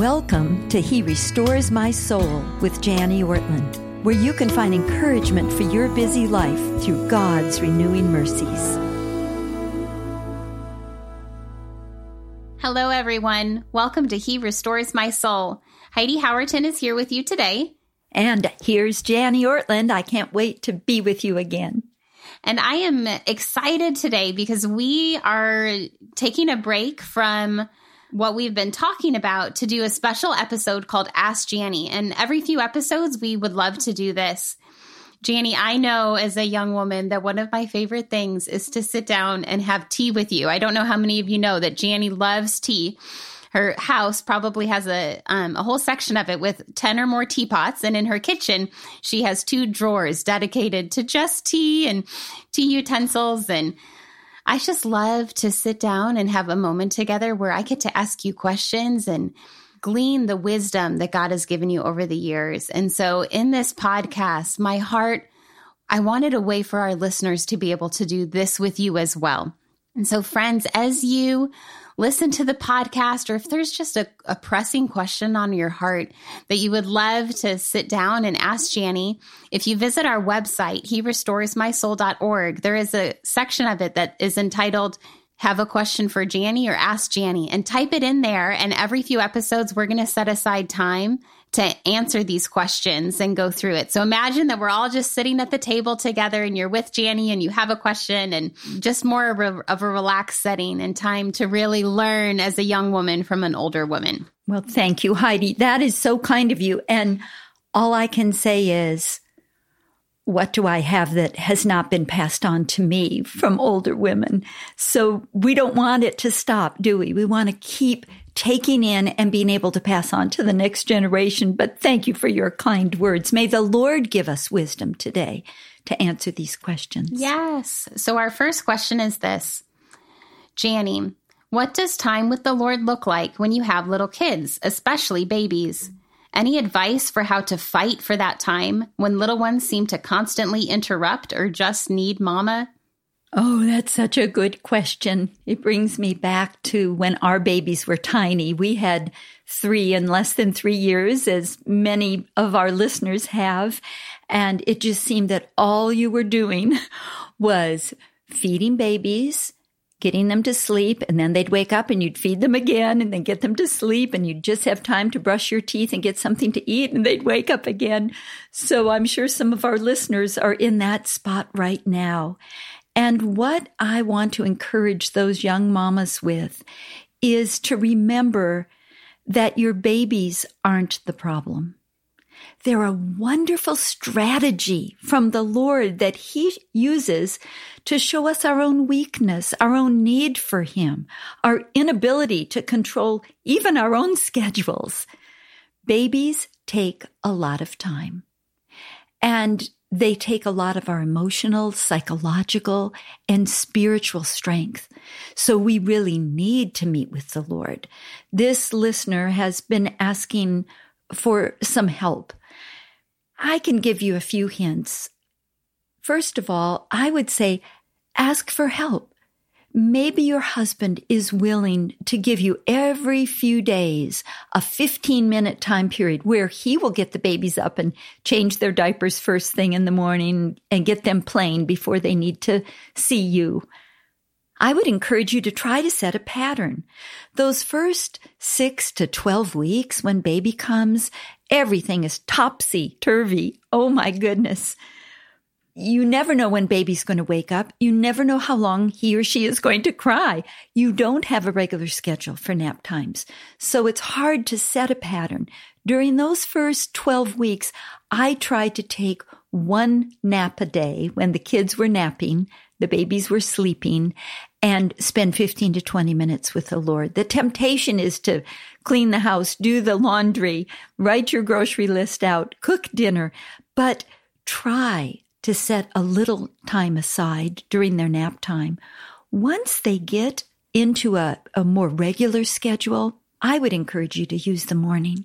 Welcome to He Restores My Soul with Jani Ortlund, where you can find encouragement for your busy life through God's renewing mercies. Hello, everyone. Welcome to He Restores My Soul. Heidi Howerton is here with you today. And here's Jani Ortlund. I can't wait to be with you again. And I am excited today because we are taking a break from what we've been talking about to do a special episode called Ask Jani. And every few episodes, we would love to do this. Jani, I know as a young woman that one of my favorite things is to sit down and have tea with you. I don't know how many of you know that Jani loves tea. Her house probably has a um, a whole section of it with ten or more teapots, and in her kitchen she has two drawers dedicated to just tea and tea utensils and I just love to sit down and have a moment together where I get to ask you questions and glean the wisdom that God has given you over the years. And so in this podcast, my heart, I wanted a way for our listeners to be able to do this with you as well. And so, friends, as you listen to the podcast, or if there's just a, a, pressing question on your heart that you would love to sit down and ask Jani, if you visit our website, he restores my soul.org, there is a section of it that is entitled have a question for Jani or ask Jani and type it in there. And every few episodes, we're going to set aside time to answer these questions and go through it. So imagine that we're all just sitting at the table together and you're with Jani and you have a question and just more of a, of a relaxed setting and time to really learn as a young woman from an older woman. Well, thank you, Heidi. That is so kind of you. And all I can say is, what do I have that has not been passed on to me from older women? So we don't want it to stop, do we? We want to keep taking in and being able to pass on to the next generation. But thank you for your kind words. May the Lord give us wisdom today to answer these questions. Yes. So our first question is this Jani, what does time with the Lord look like when you have little kids, especially babies? Any advice for how to fight for that time when little ones seem to constantly interrupt or just need mama? Oh, that's such a good question. It brings me back to when our babies were tiny. We had three in less than three years, as many of our listeners have. And it just seemed that all you were doing was feeding babies, getting them to sleep, and then they'd wake up and you'd feed them again and then get them to sleep, and you'd just have time to brush your teeth and get something to eat, and they'd wake up again. So I'm sure some of our listeners are in that spot right now. And what I want to encourage those young mamas with is to remember that your babies aren't the problem. They're a wonderful strategy from the Lord that He uses to show us our own weakness, our own need for Him, our inability to control even our own schedules. Babies take a lot of time. And they take a lot of our emotional, psychological, and spiritual strength. So we really need to meet with the Lord. This listener has been asking for some help. I can give you a few hints. First of all, I would say ask for help. Maybe your husband is willing to give you every few days a 15 minute time period where he will get the babies up and change their diapers first thing in the morning and get them playing before they need to see you. I would encourage you to try to set a pattern. Those first six to 12 weeks when baby comes, everything is topsy turvy. Oh my goodness. You never know when baby's going to wake up. You never know how long he or she is going to cry. You don't have a regular schedule for nap times. So it's hard to set a pattern. During those first 12 weeks, I tried to take one nap a day when the kids were napping, the babies were sleeping, and spend 15 to 20 minutes with the Lord. The temptation is to clean the house, do the laundry, write your grocery list out, cook dinner, but try to set a little time aside during their nap time. Once they get into a, a more regular schedule, I would encourage you to use the morning.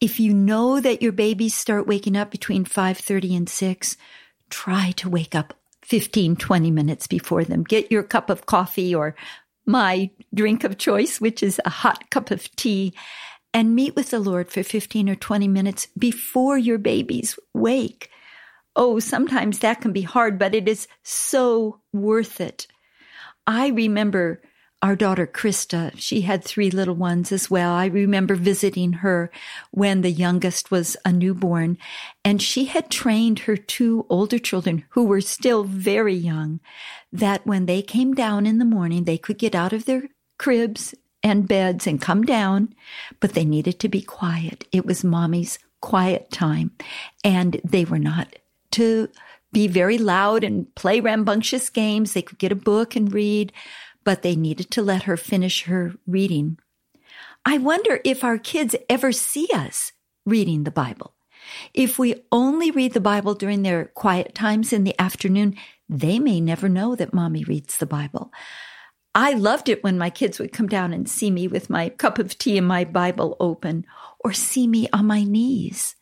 If you know that your babies start waking up between 5:30 and 6, try to wake up 15, 20 minutes before them. Get your cup of coffee or my drink of choice, which is a hot cup of tea, and meet with the Lord for 15 or 20 minutes before your babies wake. Oh, sometimes that can be hard, but it is so worth it. I remember our daughter Krista, she had three little ones as well. I remember visiting her when the youngest was a newborn, and she had trained her two older children who were still very young that when they came down in the morning, they could get out of their cribs and beds and come down, but they needed to be quiet. It was mommy's quiet time, and they were not to be very loud and play rambunctious games. They could get a book and read but they needed to let her finish her reading. I wonder if our kids ever see us reading the Bible. If we only read the Bible during their quiet times in the afternoon, they may never know that mommy reads the Bible. I loved it when my kids would come down and see me with my cup of tea and my Bible open or see me on my knees.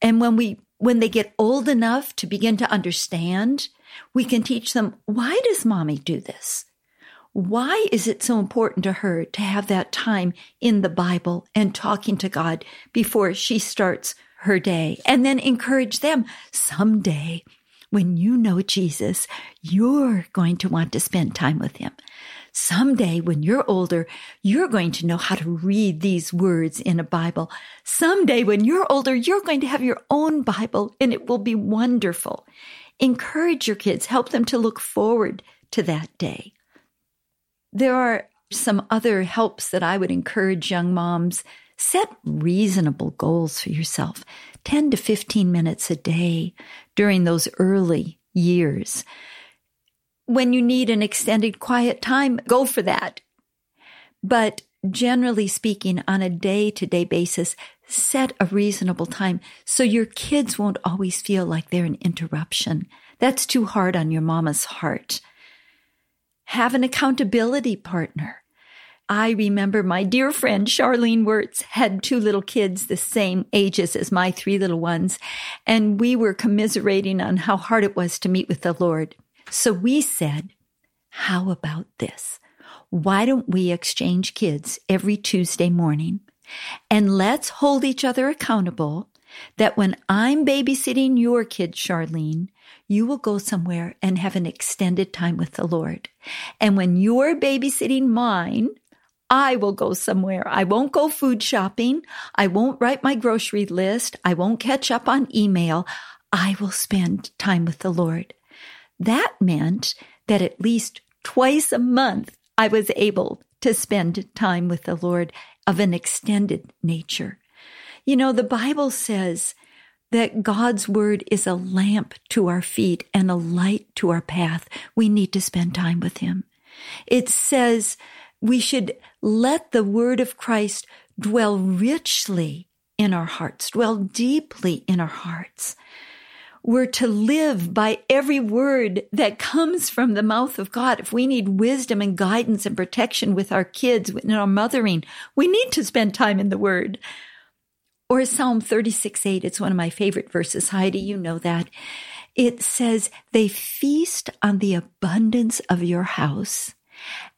And when we when they get old enough to begin to understand, we can teach them, why does mommy do this? Why is it so important to her to have that time in the Bible and talking to God before she starts her day? And then encourage them someday when you know Jesus, you're going to want to spend time with him. Someday when you're older, you're going to know how to read these words in a Bible. Someday when you're older, you're going to have your own Bible and it will be wonderful. Encourage your kids, help them to look forward to that day. There are some other helps that I would encourage young moms. Set reasonable goals for yourself 10 to 15 minutes a day during those early years. When you need an extended quiet time, go for that. But generally speaking, on a day to day basis, set a reasonable time so your kids won't always feel like they're an interruption. That's too hard on your mama's heart. Have an accountability partner. I remember my dear friend Charlene Wirtz had two little kids the same ages as my three little ones, and we were commiserating on how hard it was to meet with the Lord. So we said, How about this? Why don't we exchange kids every Tuesday morning? And let's hold each other accountable that when I'm babysitting your kid, Charlene, you will go somewhere and have an extended time with the Lord. And when you're babysitting mine, I will go somewhere. I won't go food shopping. I won't write my grocery list. I won't catch up on email. I will spend time with the Lord. That meant that at least twice a month I was able to spend time with the Lord of an extended nature. You know, the Bible says that God's word is a lamp to our feet and a light to our path. We need to spend time with him. It says we should let the word of Christ dwell richly in our hearts, dwell deeply in our hearts. We're to live by every word that comes from the mouth of God. If we need wisdom and guidance and protection with our kids, in our mothering, we need to spend time in the word. Or Psalm 36 8, it's one of my favorite verses. Heidi, you know that. It says, They feast on the abundance of your house,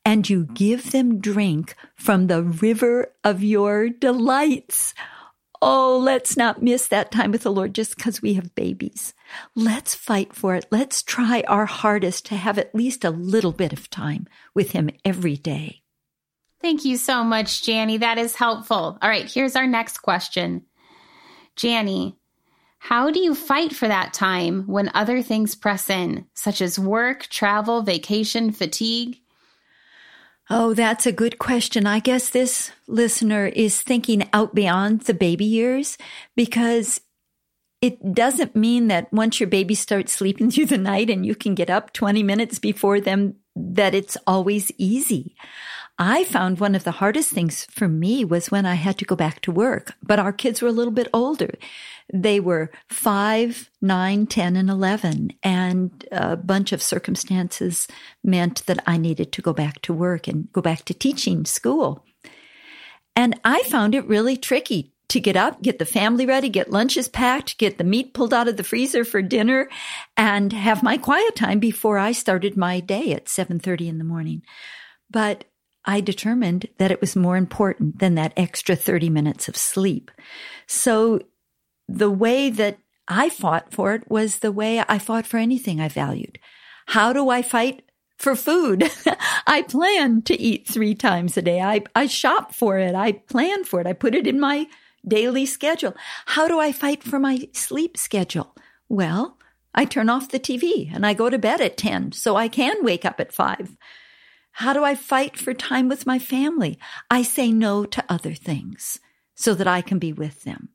and you give them drink from the river of your delights. Oh, let's not miss that time with the Lord just because we have babies. Let's fight for it. Let's try our hardest to have at least a little bit of time with Him every day. Thank you so much, Jani. That is helpful. All right, here's our next question. Jani, how do you fight for that time when other things press in, such as work, travel, vacation, fatigue? Oh, that's a good question. I guess this listener is thinking out beyond the baby years because it doesn't mean that once your baby starts sleeping through the night and you can get up 20 minutes before them, that it's always easy. I found one of the hardest things for me was when I had to go back to work, but our kids were a little bit older. They were five, nine, 10, and 11. And a bunch of circumstances meant that I needed to go back to work and go back to teaching school. And I found it really tricky to get up, get the family ready, get lunches packed, get the meat pulled out of the freezer for dinner, and have my quiet time before I started my day at 7:30 in the morning. But I determined that it was more important than that extra 30 minutes of sleep. So the way that I fought for it was the way I fought for anything I valued. How do I fight for food? I plan to eat three times a day. I, I shop for it. I plan for it. I put it in my daily schedule. How do I fight for my sleep schedule? Well, I turn off the TV and I go to bed at 10 so I can wake up at 5. How do I fight for time with my family? I say no to other things so that I can be with them.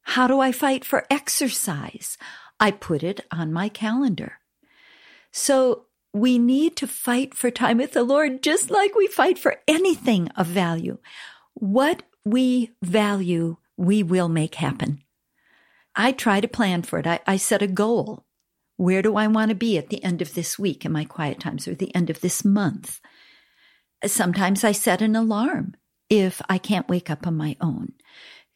How do I fight for exercise? I put it on my calendar. So we need to fight for time with the Lord just like we fight for anything of value. What we value, we will make happen. I try to plan for it. I, I set a goal. Where do I want to be at the end of this week in my quiet times or the end of this month? Sometimes I set an alarm if I can't wake up on my own.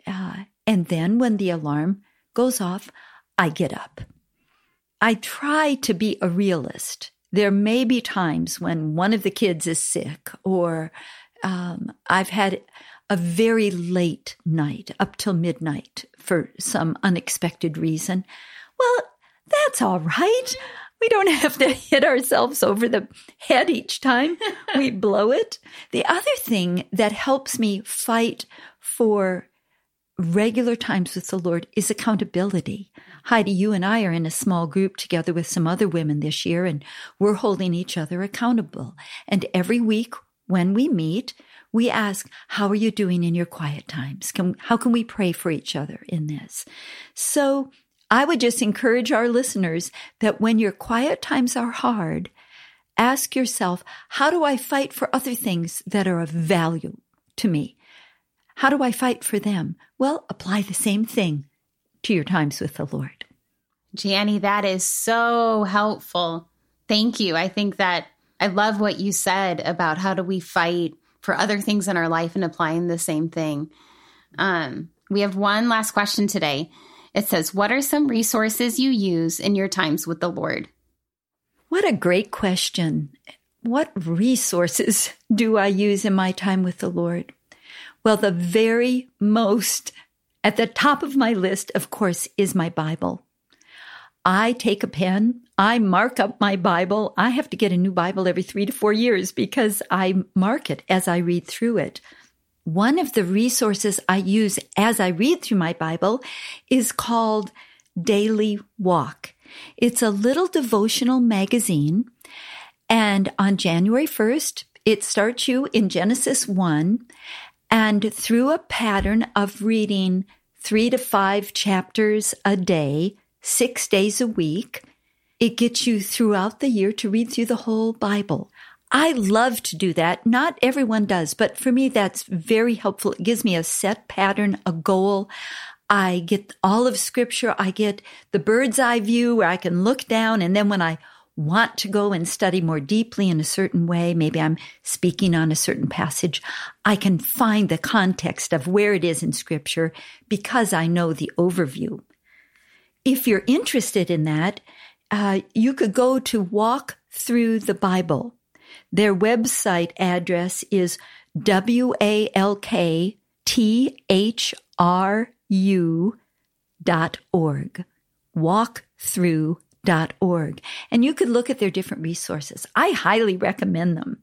Uh, and then when the alarm goes off, I get up. I try to be a realist. There may be times when one of the kids is sick, or um, I've had a very late night, up till midnight, for some unexpected reason. Well, that's all right. We don't have to hit ourselves over the head each time we blow it. The other thing that helps me fight for regular times with the Lord is accountability. Heidi, you and I are in a small group together with some other women this year, and we're holding each other accountable. And every week when we meet, we ask, How are you doing in your quiet times? Can, how can we pray for each other in this? So I would just encourage our listeners that when your quiet times are hard, ask yourself, how do I fight for other things that are of value to me? How do I fight for them? Well, apply the same thing to your times with the Lord. Jani, that is so helpful. Thank you. I think that I love what you said about how do we fight for other things in our life and applying the same thing. Um, we have one last question today. It says, What are some resources you use in your times with the Lord? What a great question. What resources do I use in my time with the Lord? Well, the very most at the top of my list, of course, is my Bible. I take a pen, I mark up my Bible. I have to get a new Bible every three to four years because I mark it as I read through it. One of the resources I use as I read through my Bible is called Daily Walk. It's a little devotional magazine. And on January 1st, it starts you in Genesis 1 and through a pattern of reading three to five chapters a day, six days a week, it gets you throughout the year to read through the whole Bible. I love to do that. Not everyone does, but for me, that's very helpful. It gives me a set pattern, a goal. I get all of scripture. I get the bird's eye view where I can look down. And then when I want to go and study more deeply in a certain way, maybe I'm speaking on a certain passage, I can find the context of where it is in scripture because I know the overview. If you're interested in that, uh, you could go to Walk Thru the Bible their website address is W A L K T H R U dot org. Walkthru.org. And you could look at their different resources. I highly recommend them.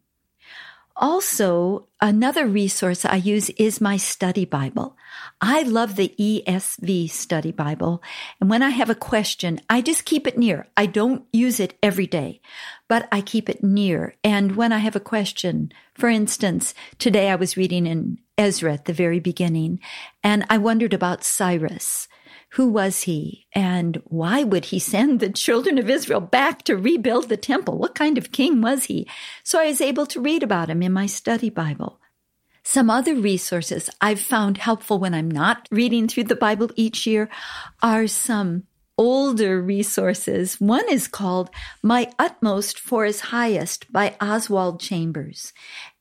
Also, another resource I use is my study Bible. I love the ESV study Bible. And when I have a question, I just keep it near. I don't use it every day, but I keep it near. And when I have a question, for instance, today I was reading in Ezra at the very beginning, and I wondered about Cyrus. Who was he? And why would he send the children of Israel back to rebuild the temple? What kind of king was he? So I was able to read about him in my study Bible. Some other resources I've found helpful when I'm not reading through the Bible each year are some older resources. One is called My Utmost for His Highest by Oswald Chambers.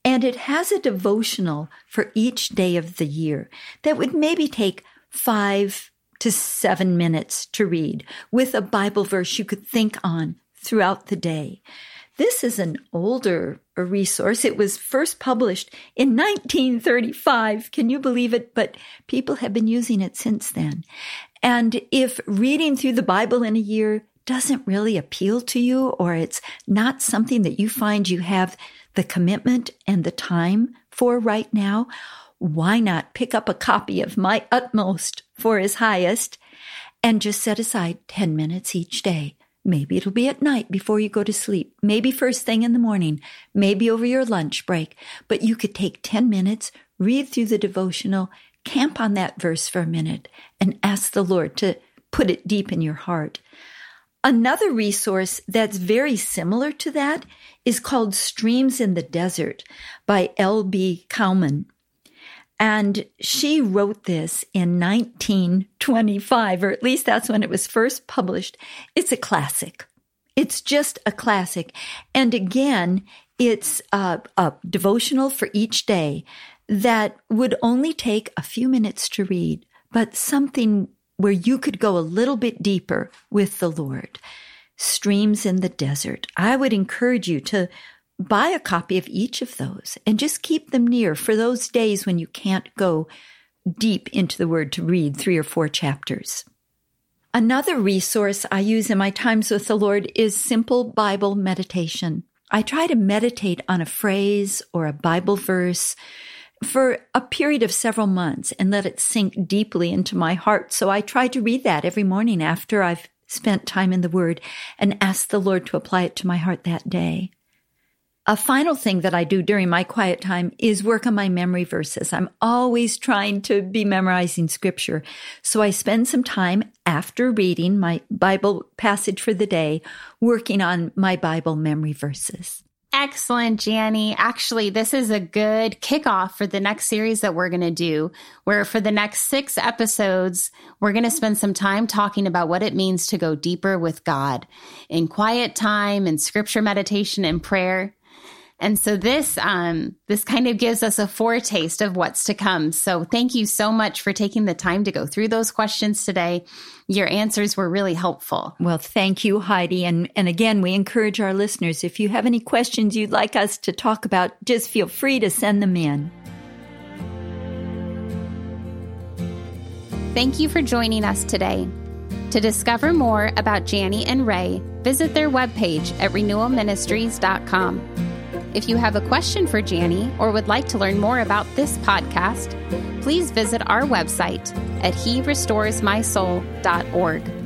And it has a devotional for each day of the year that would maybe take five to seven minutes to read with a Bible verse you could think on throughout the day. This is an older resource. It was first published in 1935. Can you believe it? But people have been using it since then. And if reading through the Bible in a year doesn't really appeal to you, or it's not something that you find you have the commitment and the time for right now, why not pick up a copy of My Utmost for His Highest and just set aside 10 minutes each day? Maybe it'll be at night before you go to sleep. Maybe first thing in the morning. Maybe over your lunch break. But you could take 10 minutes, read through the devotional, camp on that verse for a minute, and ask the Lord to put it deep in your heart. Another resource that's very similar to that is called Streams in the Desert by L.B. Cowman. And she wrote this in 1925, or at least that's when it was first published. It's a classic. It's just a classic. And again, it's a, a devotional for each day that would only take a few minutes to read, but something where you could go a little bit deeper with the Lord. Streams in the desert. I would encourage you to buy a copy of each of those and just keep them near for those days when you can't go deep into the Word to read three or four chapters. Another resource I use in my times with the Lord is simple Bible meditation. I try to meditate on a phrase or a Bible verse for a period of several months and let it sink deeply into my heart. So I try to read that every morning after I've spent time in the Word and ask the Lord to apply it to my heart that day. A final thing that I do during my quiet time is work on my memory verses. I'm always trying to be memorizing scripture. So I spend some time after reading my Bible passage for the day working on my Bible memory verses. Excellent, Jani. Actually, this is a good kickoff for the next series that we're going to do, where for the next six episodes, we're going to spend some time talking about what it means to go deeper with God in quiet time in scripture meditation and prayer. And so this um, this kind of gives us a foretaste of what's to come. So thank you so much for taking the time to go through those questions today. Your answers were really helpful. Well, thank you, Heidi. And and again, we encourage our listeners if you have any questions you'd like us to talk about, just feel free to send them in. Thank you for joining us today. To discover more about Jani and Ray, visit their webpage at renewalministries.com. If you have a question for Jani or would like to learn more about this podcast, please visit our website at herestoresmysoul.org.